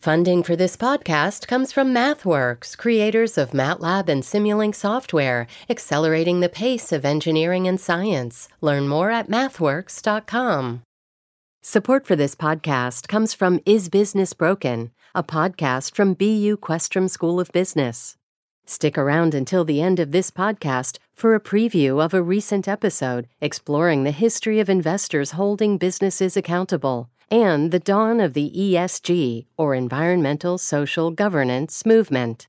Funding for this podcast comes from MathWorks, creators of MATLAB and Simulink software, accelerating the pace of engineering and science. Learn more at mathworks.com. Support for this podcast comes from Is Business Broken, a podcast from BU Questrom School of Business. Stick around until the end of this podcast for a preview of a recent episode exploring the history of investors holding businesses accountable and the dawn of the ESG, or Environmental Social Governance, movement.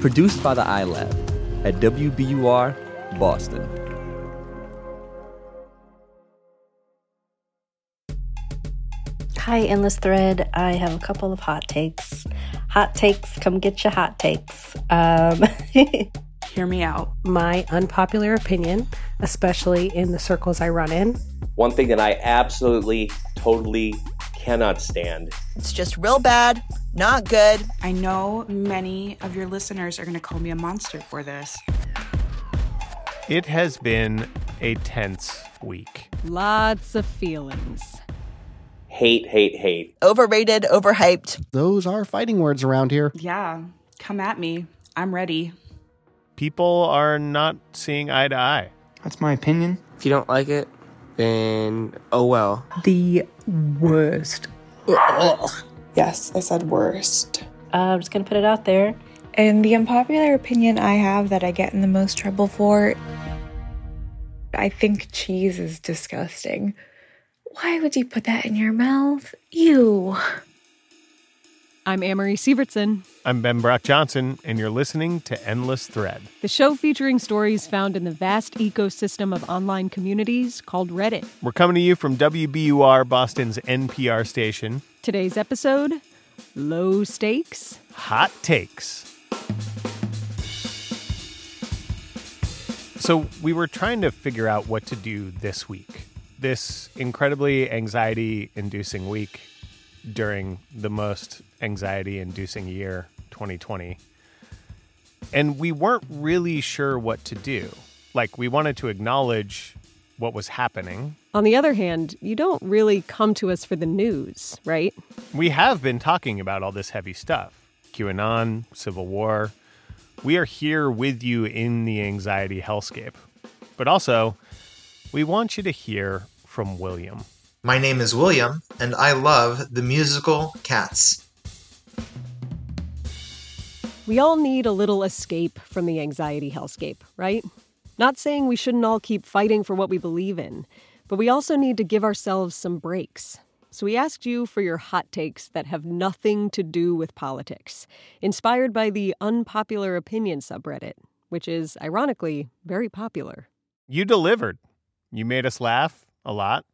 Produced by the iLab at WBUR Boston. Hi, Endless Thread. I have a couple of hot takes. Hot takes, come get your hot takes. Um, Hear me out. My unpopular opinion, especially in the circles I run in. One thing that I absolutely, totally cannot stand. It's just real bad, not good. I know many of your listeners are going to call me a monster for this. It has been a tense week. Lots of feelings. Hate, hate, hate. Overrated, overhyped. Those are fighting words around here. Yeah, come at me. I'm ready. People are not seeing eye to eye. That's my opinion. If you don't like it, then oh well. The worst. Ugh. Yes, I said worst. Uh, I'm just going to put it out there. And the unpopular opinion I have that I get in the most trouble for I think cheese is disgusting. Why would you put that in your mouth? Ew. I'm Amory Sievertson. I'm Ben Brock Johnson, and you're listening to Endless Thread, the show featuring stories found in the vast ecosystem of online communities called Reddit. We're coming to you from WBUR, Boston's NPR station. Today's episode Low Stakes, Hot Takes. So, we were trying to figure out what to do this week. This incredibly anxiety inducing week during the most anxiety inducing year, 2020. And we weren't really sure what to do. Like, we wanted to acknowledge what was happening. On the other hand, you don't really come to us for the news, right? We have been talking about all this heavy stuff QAnon, Civil War. We are here with you in the anxiety hellscape. But also, we want you to hear from William. My name is William, and I love the musical Cats. We all need a little escape from the anxiety hellscape, right? Not saying we shouldn't all keep fighting for what we believe in, but we also need to give ourselves some breaks. So we asked you for your hot takes that have nothing to do with politics, inspired by the unpopular opinion subreddit, which is, ironically, very popular. You delivered. You made us laugh a lot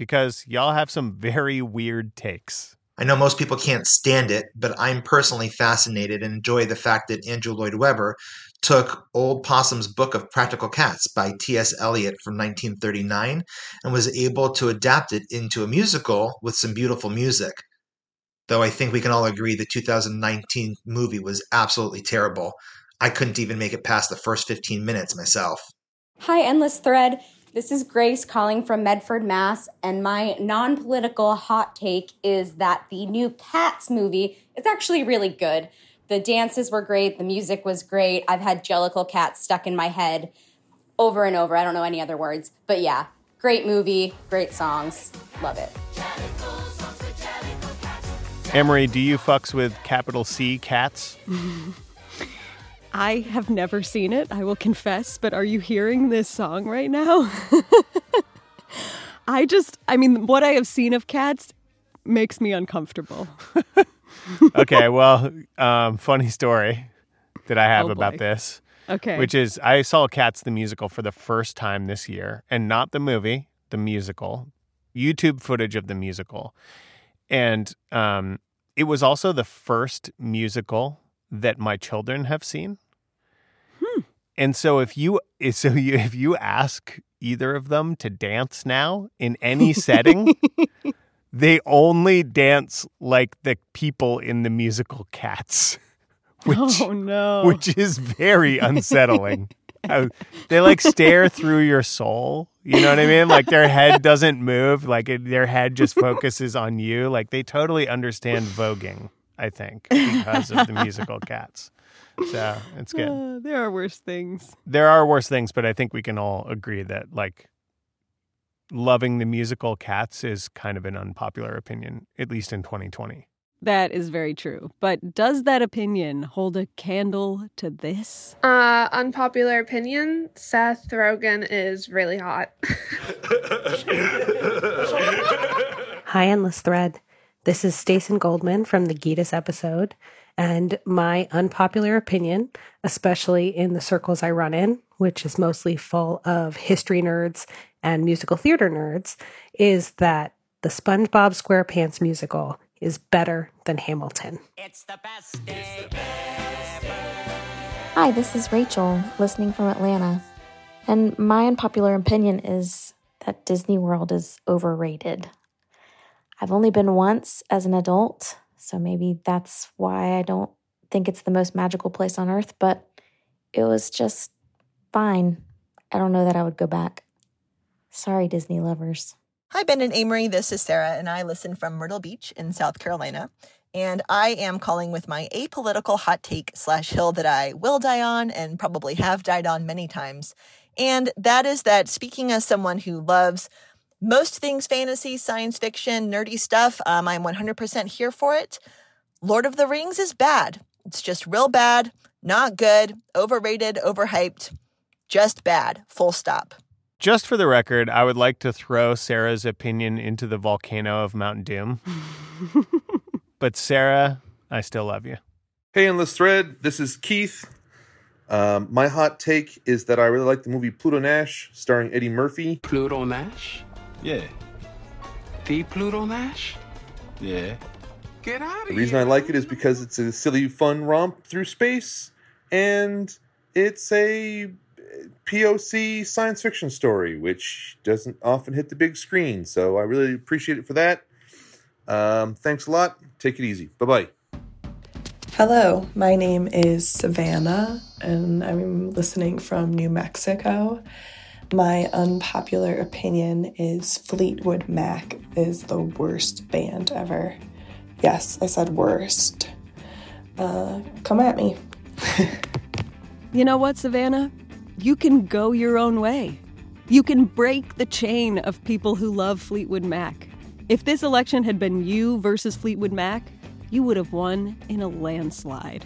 because y'all have some very weird takes. I know most people can't stand it, but I'm personally fascinated and enjoy the fact that Andrew Lloyd Webber took Old Possum's Book of Practical Cats by T.S. Eliot from 1939 and was able to adapt it into a musical with some beautiful music. Though I think we can all agree the 2019 movie was absolutely terrible. I couldn't even make it past the first 15 minutes myself. Hi, Endless Thread. This is Grace calling from Medford, Mass, and my non political hot take is that the new Cats movie is actually really good. The dances were great, the music was great. I've had Jellicle Cats stuck in my head over and over. I don't know any other words, but yeah, great movie, great songs. Love it. Amory, do you fucks with capital C cats? I have never seen it, I will confess, but are you hearing this song right now? I just, I mean, what I have seen of cats makes me uncomfortable. okay, well, um, funny story that I have Oh, about this. Okay. Which is, I saw Cats the musical for the first time this year, and not the movie, the musical, YouTube footage of the musical. And um, it was also the first musical that my children have seen. Hmm. And so if you so you if you ask either of them to dance now in any setting, they only dance like the people in the musical Cats. Which, oh no. Which is very unsettling. Uh, they like stare through your soul. You know what I mean? Like their head doesn't move. Like it, their head just focuses on you. Like they totally understand voguing. I think because of the musical Cats. So it's good. Uh, there are worse things. There are worse things, but I think we can all agree that like loving the musical Cats is kind of an unpopular opinion, at least in 2020. That is very true. But does that opinion hold a candle to this? Uh, unpopular opinion Seth Rogen is really hot. Hi, Endless Thread. This is Stacey Goldman from the Gitas episode. And my unpopular opinion, especially in the circles I run in, which is mostly full of history nerds and musical theater nerds, is that the SpongeBob SquarePants musical is better than Hamilton. It's the best day Hi, this is Rachel, listening from Atlanta. And my unpopular opinion is that Disney World is overrated. I've only been once as an adult, so maybe that's why I don't think it's the most magical place on earth, but it was just fine. I don't know that I would go back. Sorry, Disney lovers. Hi, Ben and Amory. This is Sarah, and I listen from Myrtle Beach in South Carolina. And I am calling with my apolitical hot take slash hill that I will die on and probably have died on many times. And that is that speaking as someone who loves most things fantasy, science fiction, nerdy stuff, um, I'm 100% here for it. Lord of the Rings is bad. It's just real bad, not good, overrated, overhyped, just bad, full stop. Just for the record, I would like to throw Sarah's opinion into the volcano of Mount Doom. but Sarah, I still love you. Hey, Endless Thread. This is Keith. Um, my hot take is that I really like the movie Pluto Nash, starring Eddie Murphy. Pluto Nash? Yeah. The Pluto Nash? Yeah. Get out of The reason I like it is because it's a silly, fun romp through space, and it's a POC science fiction story, which doesn't often hit the big screen. So I really appreciate it for that. Um, thanks a lot. Take it easy. Bye bye. Hello, my name is Savannah, and I'm listening from New Mexico. My unpopular opinion is Fleetwood Mac is the worst band ever. Yes, I said worst. Uh, come at me. You know what, Savannah? You can go your own way. You can break the chain of people who love Fleetwood Mac. If this election had been you versus Fleetwood Mac, you would have won in a landslide.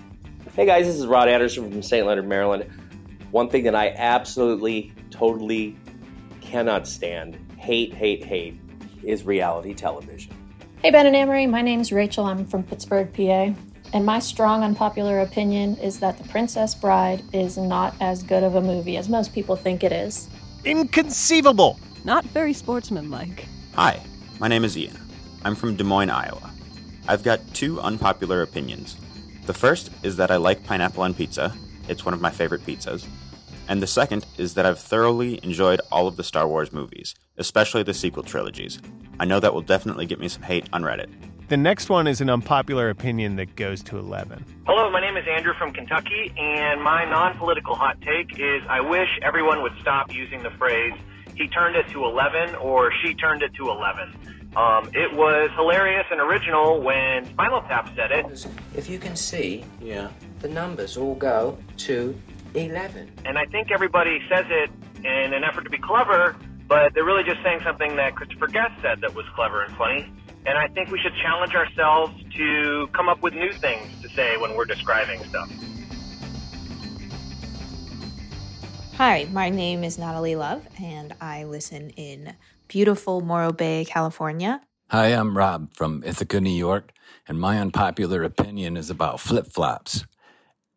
Hey guys, this is Rod Anderson from St. Leonard, Maryland. One thing that I absolutely, totally cannot stand, hate, hate, hate, is reality television. Hey, Ben and Amory. My name's Rachel. I'm from Pittsburgh, PA. And my strong, unpopular opinion is that The Princess Bride is not as good of a movie as most people think it is. Inconceivable! Not very sportsmanlike. Hi, my name is Ian. I'm from Des Moines, Iowa. I've got two unpopular opinions. The first is that I like pineapple on pizza, it's one of my favorite pizzas. And the second is that I've thoroughly enjoyed all of the Star Wars movies, especially the sequel trilogies. I know that will definitely get me some hate on Reddit. The next one is an unpopular opinion that goes to 11. Hello, my name is Andrew from Kentucky, and my non political hot take is I wish everyone would stop using the phrase, he turned it to 11 or she turned it to 11. Um, it was hilarious and original when Spinal Tap said it. If you can see, yeah, the numbers all go to 11. And I think everybody says it in an effort to be clever, but they're really just saying something that Christopher Guest said that was clever and funny. And I think we should challenge ourselves to come up with new things to say when we're describing stuff. Hi, my name is Natalie Love, and I listen in beautiful Morro Bay, California. Hi, I'm Rob from Ithaca, New York, and my unpopular opinion is about flip flops.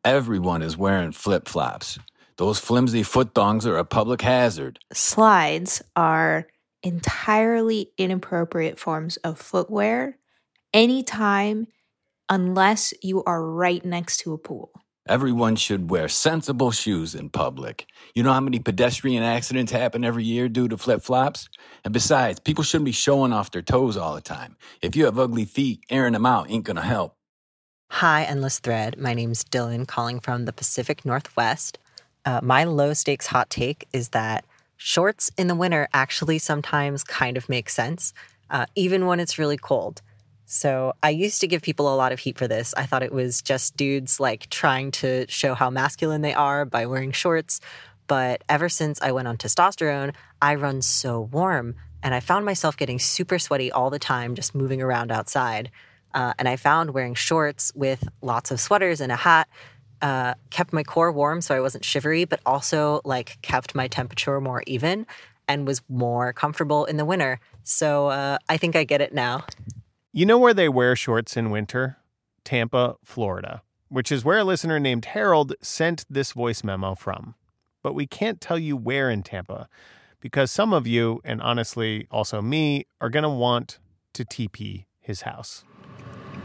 Everyone is wearing flip flops. Those flimsy foot thongs are a public hazard. Slides are entirely inappropriate forms of footwear, anytime unless you are right next to a pool. Everyone should wear sensible shoes in public. You know how many pedestrian accidents happen every year due to flip flops? And besides, people shouldn't be showing off their toes all the time. If you have ugly feet, airing them out ain't gonna help. Hi, Endless Thread. My name's Dylan, calling from the Pacific Northwest. Uh, my low stakes hot take is that shorts in the winter actually sometimes kind of make sense, uh, even when it's really cold. So I used to give people a lot of heat for this. I thought it was just dudes like trying to show how masculine they are by wearing shorts. But ever since I went on testosterone, I run so warm and I found myself getting super sweaty all the time just moving around outside. Uh, and I found wearing shorts with lots of sweaters and a hat uh, kept my core warm so I wasn't shivery, but also like kept my temperature more even and was more comfortable in the winter. So uh, I think I get it now. You know where they wear shorts in winter? Tampa, Florida, which is where a listener named Harold sent this voice memo from. But we can't tell you where in Tampa because some of you, and honestly also me, are going to want to TP his house.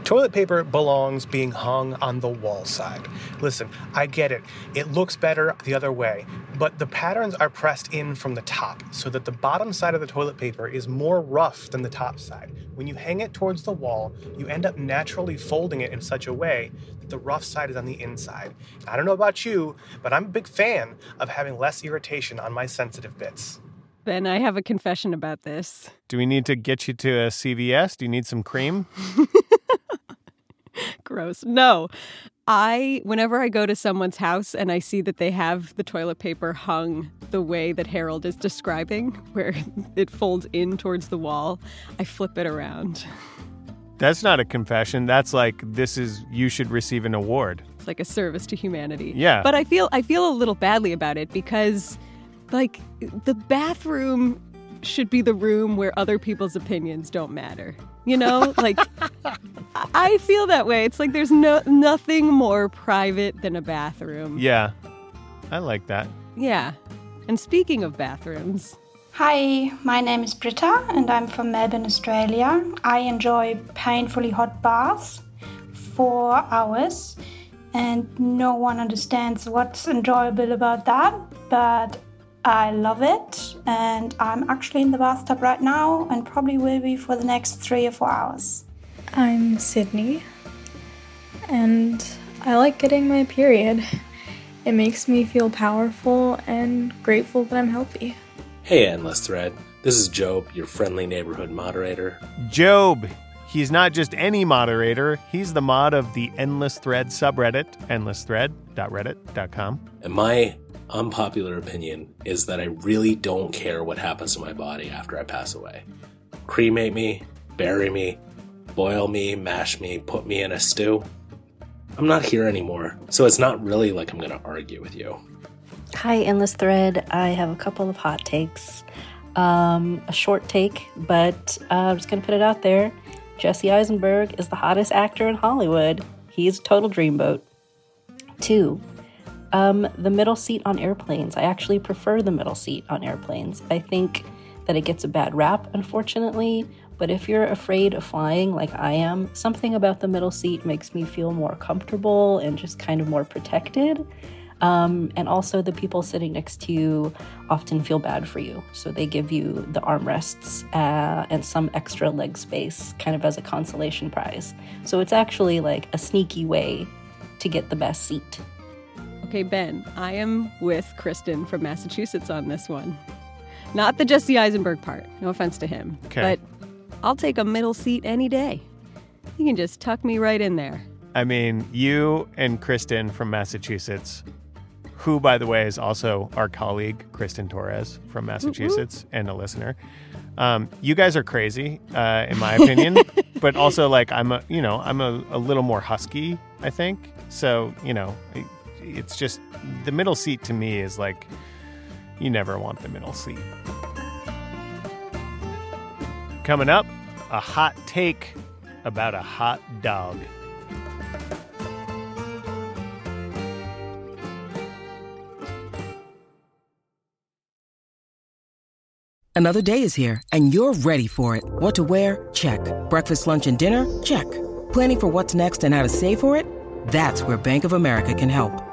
Toilet paper belongs being hung on the wall side. Listen, I get it. It looks better the other way, but the patterns are pressed in from the top so that the bottom side of the toilet paper is more rough than the top side. When you hang it towards the wall, you end up naturally folding it in such a way that the rough side is on the inside. I don't know about you, but I'm a big fan of having less irritation on my sensitive bits. Then I have a confession about this. Do we need to get you to a CVS? Do you need some cream? Gross. No. I, whenever I go to someone's house and I see that they have the toilet paper hung the way that Harold is describing, where it folds in towards the wall, I flip it around. That's not a confession. That's like this is you should receive an award. It's like a service to humanity. Yeah. But I feel I feel a little badly about it because like the bathroom should be the room where other people's opinions don't matter. You know, like I feel that way. It's like there's no nothing more private than a bathroom. Yeah. I like that. Yeah. And speaking of bathrooms, Hi, my name is Britta and I'm from Melbourne, Australia. I enjoy painfully hot baths for hours and no one understands what's enjoyable about that, but I love it and I'm actually in the bathtub right now and probably will be for the next three or four hours. I'm Sydney, and I like getting my period. It makes me feel powerful and grateful that I'm healthy. Hey, Endless Thread. This is Job, your friendly neighborhood moderator. Job. He's not just any moderator, he's the mod of the Endless Thread subreddit, endlessthread.reddit.com. And my unpopular opinion is that I really don't care what happens to my body after I pass away. Cremate me, bury me, boil me, mash me, put me in a stew. I'm not here anymore, so it's not really like I'm going to argue with you. Hi, Endless Thread. I have a couple of hot takes. Um, a short take, but uh, I'm just going to put it out there. Jesse Eisenberg is the hottest actor in Hollywood. He's a total dreamboat. Two, um, the middle seat on airplanes. I actually prefer the middle seat on airplanes. I think that it gets a bad rap, unfortunately, but if you're afraid of flying like I am, something about the middle seat makes me feel more comfortable and just kind of more protected. Um, and also, the people sitting next to you often feel bad for you. So they give you the armrests uh, and some extra leg space kind of as a consolation prize. So it's actually like a sneaky way to get the best seat. Okay, Ben, I am with Kristen from Massachusetts on this one. Not the Jesse Eisenberg part. No offense to him. Okay. But I'll take a middle seat any day. You can just tuck me right in there. I mean, you and Kristen from Massachusetts, who, by the way, is also our colleague, Kristen Torres from Massachusetts and a listener. Um, you guys are crazy, uh, in my opinion, but also like I'm a, you know, I'm a, a little more husky, I think. So, you know, it's just the middle seat to me is like, you never want the middle seat. Coming up, a hot take about a hot dog. Another day is here, and you're ready for it. What to wear? Check. Breakfast, lunch, and dinner? Check. Planning for what's next and how to save for it? That's where Bank of America can help.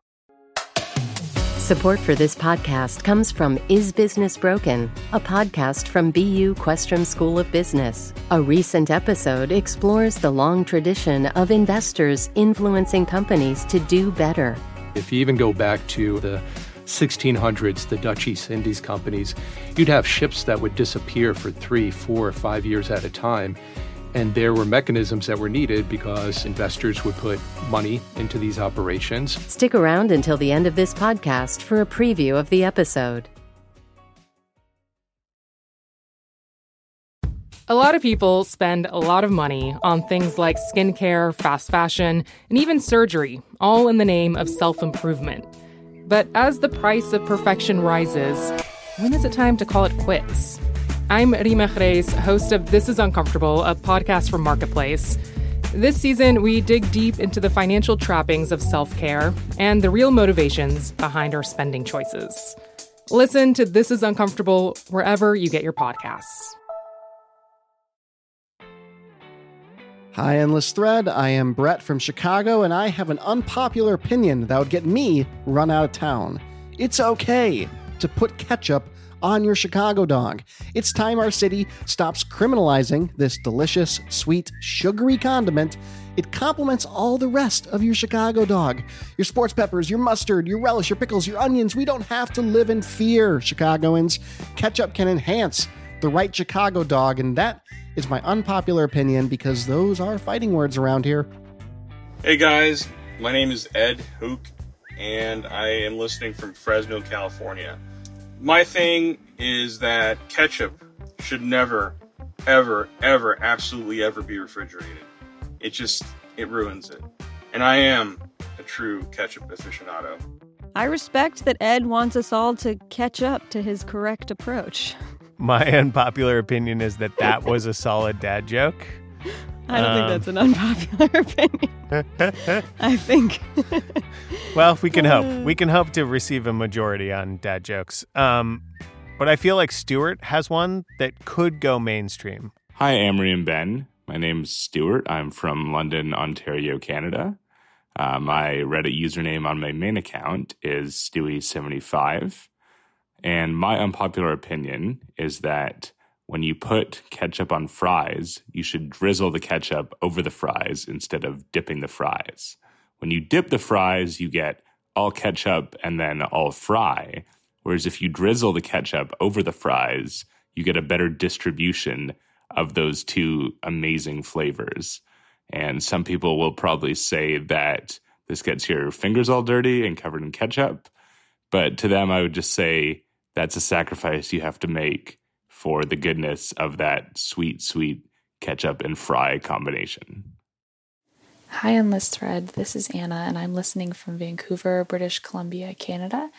Support for this podcast comes from Is Business Broken, a podcast from BU Questrom School of Business. A recent episode explores the long tradition of investors influencing companies to do better. If you even go back to the 1600s, the Dutch East Indies companies, you'd have ships that would disappear for three, four, five years at a time. And there were mechanisms that were needed because investors would put money into these operations. Stick around until the end of this podcast for a preview of the episode. A lot of people spend a lot of money on things like skincare, fast fashion, and even surgery, all in the name of self improvement. But as the price of perfection rises, when is it time to call it quits? I'm Reema Khrais, host of This is Uncomfortable, a podcast from Marketplace. This season, we dig deep into the financial trappings of self care and the real motivations behind our spending choices. Listen to This is Uncomfortable wherever you get your podcasts. Hi, Endless Thread. I am Brett from Chicago, and I have an unpopular opinion that would get me run out of town. It's okay to put ketchup on your Chicago dog. It's time our city stops criminalizing this delicious, sweet, sugary condiment. It complements all the rest of your Chicago dog. Your sports peppers, your mustard, your relish, your pickles, your onions. We don't have to live in fear, Chicagoans. Ketchup can enhance the right Chicago dog, and that is my unpopular opinion because those are fighting words around here. Hey guys, my name is Ed Hook, and I am listening from Fresno, California. My thing is that ketchup should never, ever, ever, absolutely ever be refrigerated. It just, it ruins it. And I am a true ketchup aficionado. I respect that Ed wants us all to catch up to his correct approach. My unpopular opinion is that that was a solid dad joke. I don't um, think that's an unpopular opinion. I think. well, we can hope. We can hope to receive a majority on dad jokes. Um, but I feel like Stuart has one that could go mainstream. Hi, Amory and Ben. My name's Stuart. I'm from London, Ontario, Canada. Uh, my Reddit username on my main account is Stewie75. And my unpopular opinion is that when you put ketchup on fries, you should drizzle the ketchup over the fries instead of dipping the fries. When you dip the fries, you get all ketchup and then all fry. Whereas if you drizzle the ketchup over the fries, you get a better distribution of those two amazing flavors. And some people will probably say that this gets your fingers all dirty and covered in ketchup. But to them, I would just say that's a sacrifice you have to make for the goodness of that sweet, sweet ketchup and fry combination. Hi, Endless Thread. This is Anna, and I'm listening from Vancouver, British Columbia, Canada.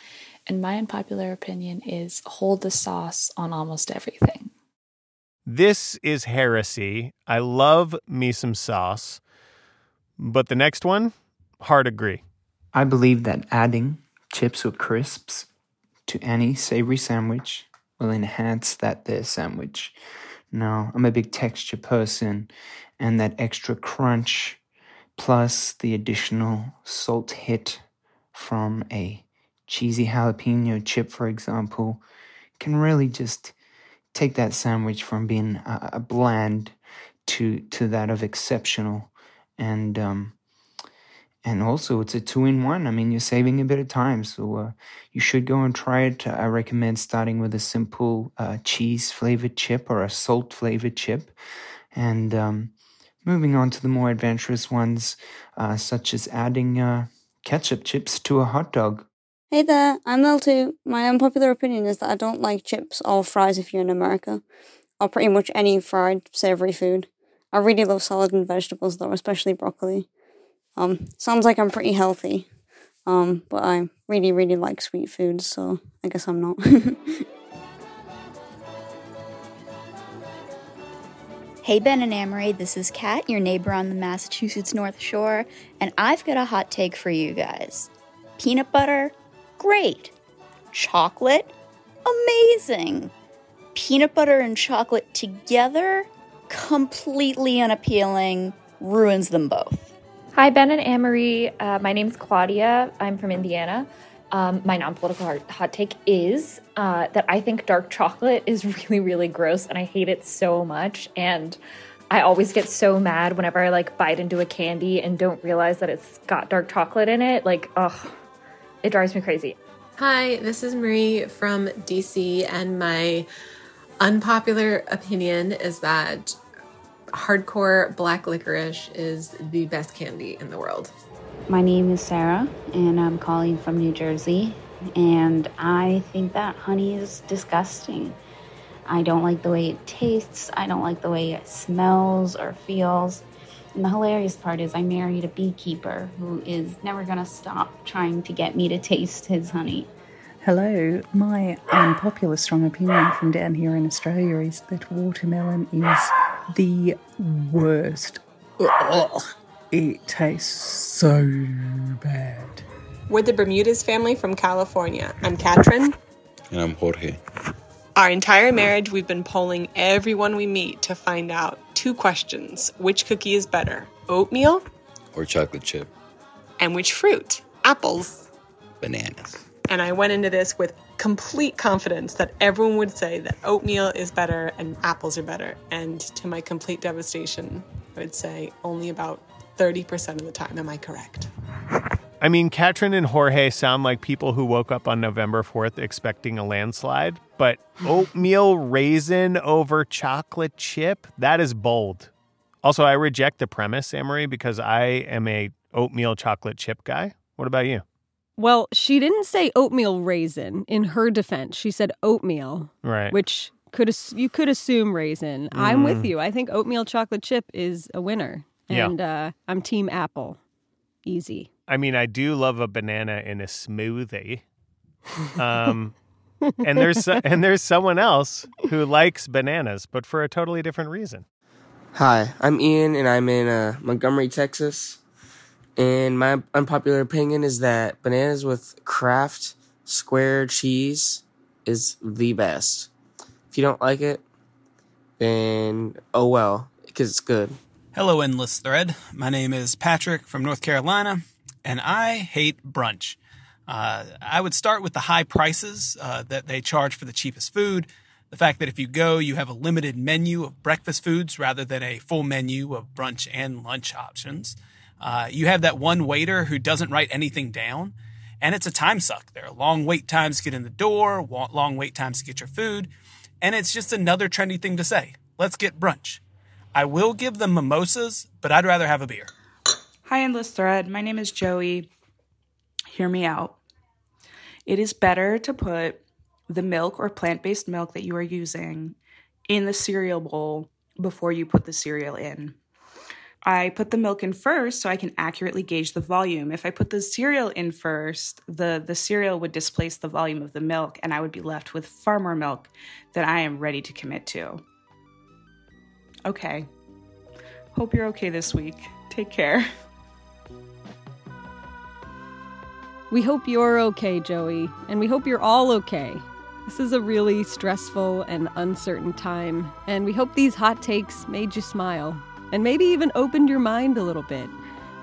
And my unpopular opinion is hold the sauce on almost everything. This is heresy. I love me some sauce. But the next one, hard agree. I believe that adding chips or crisps to any savory sandwich will enhance that there sandwich. No, I'm a big texture person, and that extra crunch plus the additional salt hit from a cheesy jalapeno chip, for example, can really just take that sandwich from being a, bland to to that of exceptional. And um, and also it's a two in one. I mean, you're saving a bit of time, so uh, you should go and try it. I recommend starting with a simple uh, cheese flavored chip or a salt flavored chip, and um, moving on to the more adventurous ones, uh, such as adding uh, ketchup chips to a hot dog. Hey there, I'm L2. My unpopular opinion is that I don't like chips or fries if you're in America, or pretty much any fried savory food. I really love salad and vegetables though, especially broccoli. Um, sounds like I'm pretty healthy. Um, but I really, really like sweet foods, so I guess I'm not. Hey Ben and Amory, this is Kat, your neighbor on the Massachusetts North Shore, and I've got a hot take for you guys. Peanut butter? Great. Chocolate? Amazing. Peanut butter and chocolate together? Completely unappealing, ruins them both. Hi, Ben and Amory. Uh, my name is Claudia. I'm from Indiana. Um, my non political hot, hot take is uh, that I think dark chocolate is really, really gross and I hate it so much. And I always get so mad whenever I like bite into a candy and don't realize that it's got dark chocolate in it. Like, ugh, it drives me crazy. Hi, this is Marie from DC, and my unpopular opinion is that hardcore black licorice is the best candy in the world. My name is Sarah, and I'm calling from New Jersey. And I think that honey is disgusting. I don't like the way it tastes, I don't like the way it smells or feels. And the hilarious part is, I married a beekeeper who is never going to stop trying to get me to taste his honey. Hello, my unpopular strong opinion from down here in Australia is that watermelon is the worst. Ugh. It tastes so bad. We're the Bermudez family from California. I'm Katrin. And I'm Jorge. Our entire marriage, we've been polling everyone we meet to find out two questions which cookie is better, oatmeal Or chocolate chip. and which fruit? Apples. Bananas. And I went into this with complete confidence that everyone would say that oatmeal is better and apples are better. And to my complete devastation, I would say only about 30% of the time am I correct. I mean, Katrin and Jorge sound like people who woke up on November 4th expecting a landslide, but oatmeal raisin over chocolate chip, that is bold. Also, I reject the premise, Amory, because I am a oatmeal chocolate chip guy. What about you? Well, she didn't say oatmeal raisin in her defense. She said oatmeal, Right. which could as- you could assume raisin. I'm with Mm. you. I think oatmeal chocolate chip is a winner. Yeah. And uh, I'm team apple. Easy. I mean, I do love a banana in a smoothie. Um, and there's and there's someone else who likes bananas, but for a totally different reason. Hi, I'm Ian, and I'm in uh, Montgomery, Texas. And my unpopular opinion is that bananas with Kraft square cheese is the best. If you don't like it, then oh well, because it's good. Hello, Endless Thread. My name is Patrick from North Carolina, and I hate brunch. Uh, I would start with the high prices uh, that they charge for the cheapest food. The fact that if you go, you have a limited menu of breakfast foods rather than a full menu of brunch and lunch options. Uh, you have that one waiter who doesn't write anything down, and it's a time suck. There are long wait times to get in the door, long wait times to get your food, and it's just another trendy thing to say. Let's get brunch. I will give them mimosas, but I'd rather have a beer. Hi, Endless Thread. My name is Joey. Hear me out. It is better to put the milk or plant based milk that you are using in the cereal bowl before you put the cereal in. I put the milk in first so I can accurately gauge the volume. If I put the cereal in first, the, the cereal would displace the volume of the milk, and I would be left with far more milk than I am ready to commit to. Okay. Hope you're okay this week. Take care. We hope you're okay, Joey, and we hope you're all okay. This is a really stressful and uncertain time, and we hope these hot takes made you smile and maybe even opened your mind a little bit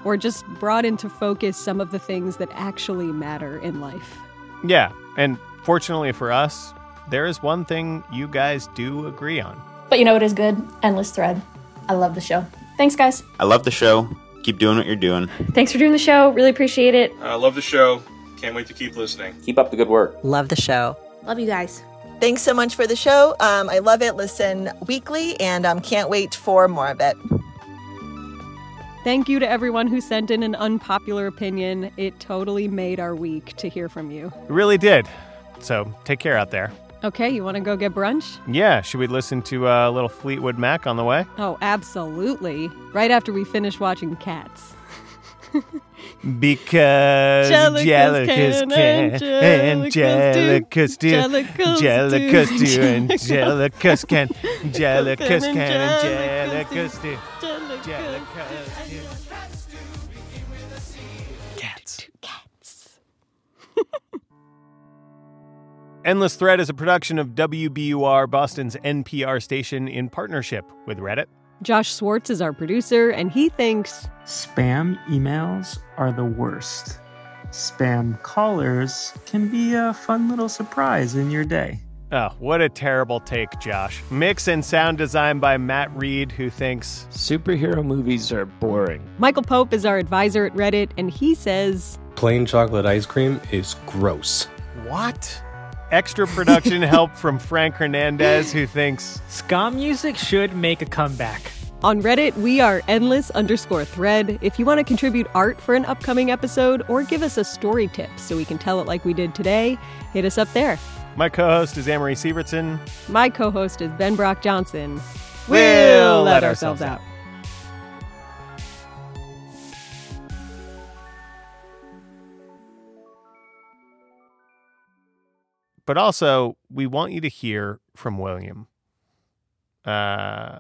or just brought into focus some of the things that actually matter in life. Yeah, and fortunately for us, there is one thing you guys do agree on. But you know what is good? Endless thread. I love the show. Thanks, guys. I love the show. Keep doing what you're doing. Thanks for doing the show. Really appreciate it. I love the show. Can't wait to keep listening. Keep up the good work. Love the show. Love you guys. Thanks so much for the show. Um, I love it. Listen weekly, and um, can't wait for more of it. Thank you to everyone who sent in an unpopular opinion. It totally made our week to hear from you. It really did. So take care out there. Okay, you want to go get brunch? Yeah, should we listen to a little Fleetwood Mac on the way? Oh, absolutely. Right after we finish watching Cats. Because Jellicas can, can, Angelicas do, Jellicas do, Jellicas do. Jellicas do, and Jellicas can, Jellicas Can and and do. Jellicas Endless Thread is a production of WBUR, Boston's NPR station, in partnership with Reddit. Josh Swartz is our producer, and he thinks Spam emails are the worst. Spam callers can be a fun little surprise in your day. Oh, what a terrible take, Josh. Mix and sound design by Matt Reed, who thinks superhero movies are boring. Michael Pope is our advisor at Reddit, and he says Plain chocolate ice cream is gross. What? Extra production help from Frank Hernandez, who thinks ska music should make a comeback. On Reddit, we are endless underscore thread. If you want to contribute art for an upcoming episode or give us a story tip so we can tell it like we did today, hit us up there. My co host is Amory Sievertson. My co host is Ben Brock Johnson. We'll let ourselves out. But also, we want you to hear from William. Uh,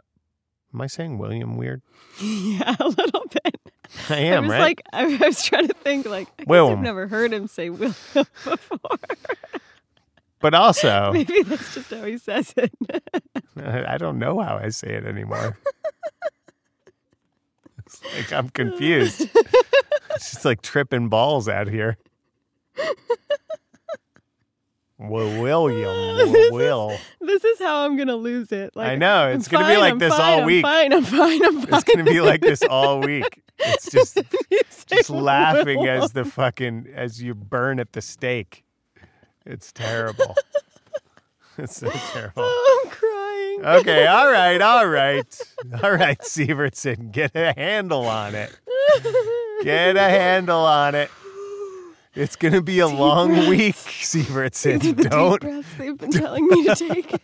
am I saying William weird? Yeah, a little bit. I am, I was right? like, I was trying to think, like, I guess I've never heard him say William before. But also, Maybe that's just how he says it. I don't know how I say it anymore. It's like I'm confused. it's just like tripping balls out here. Well, William, This is- Will. This is how I'm gonna lose it. Like, I know, it's gonna be like I'm this fine, all I'm week. Fine, I'm fine, I'm fine. It's gonna be like this all week. It's just just laughing Will. as the fucking as you burn at the stake. It's terrible. it's so terrible. Oh, I'm crying. Okay, all right, all right. All right, Sievertson, get a handle on it. Get a handle on it. It's going to be a long breaths. week, Sievertson. the Don't. breaths they've been telling me to take.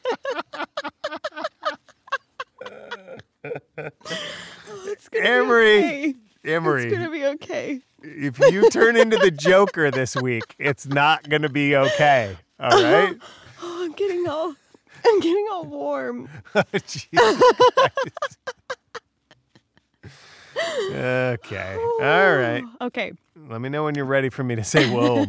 Oh, it's gonna Amory. Be okay. Amory. It's gonna be okay. If you turn into the Joker this week, it's not going to be okay. All right? Oh, I'm getting all, I'm getting all warm. Christ. Okay. All right. Okay. Let me know when you're ready for me to say whoa.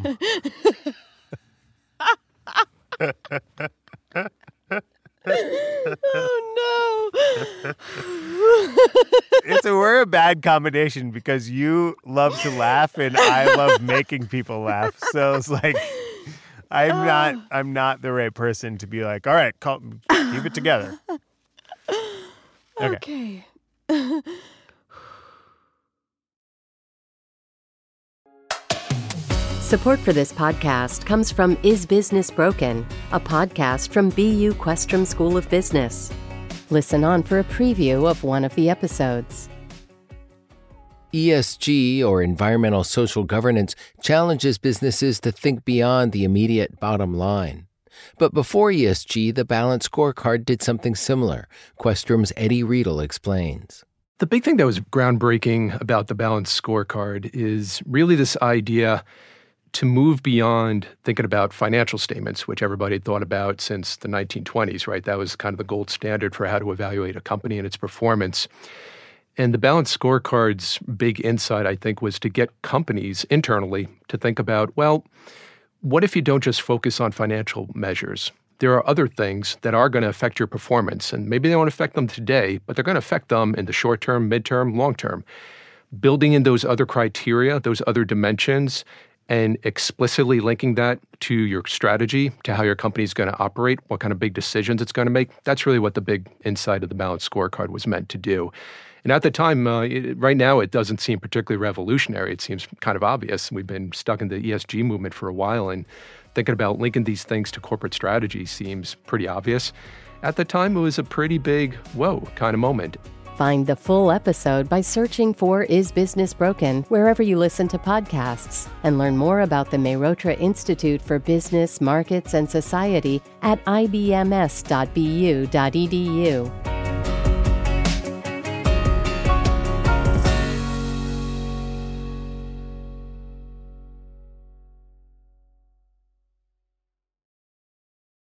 oh no. it's a we're a bad combination because you love to laugh and I love making people laugh. So it's like I'm uh. not I'm not the right person to be like, all right, call, keep it together. Okay. Okay. Support for this podcast comes from Is Business Broken, a podcast from BU Questrom School of Business. Listen on for a preview of one of the episodes. ESG, or environmental social governance, challenges businesses to think beyond the immediate bottom line. But before ESG, the Balance Scorecard did something similar. Questrom's Eddie Riedl explains. The big thing that was groundbreaking about the Balance scorecard is really this idea to move beyond thinking about financial statements, which everybody had thought about since the 1920s, right? That was kind of the gold standard for how to evaluate a company and its performance. And the balanced scorecard's big insight, I think, was to get companies internally to think about, well, what if you don't just focus on financial measures? There are other things that are going to affect your performance, and maybe they won't affect them today, but they're going to affect them in the short term, midterm, long term. Building in those other criteria, those other dimensions, and explicitly linking that to your strategy, to how your company is going to operate, what kind of big decisions it's going to make, that's really what the big insight of the balanced scorecard was meant to do. And at the time, uh, it, right now, it doesn't seem particularly revolutionary. It seems kind of obvious. We've been stuck in the ESG movement for a while, and thinking about linking these things to corporate strategy seems pretty obvious. At the time, it was a pretty big, whoa kind of moment. Find the full episode by searching for Is Business Broken wherever you listen to podcasts and learn more about the Mehrotra Institute for Business, Markets, and Society at ibms.bu.edu.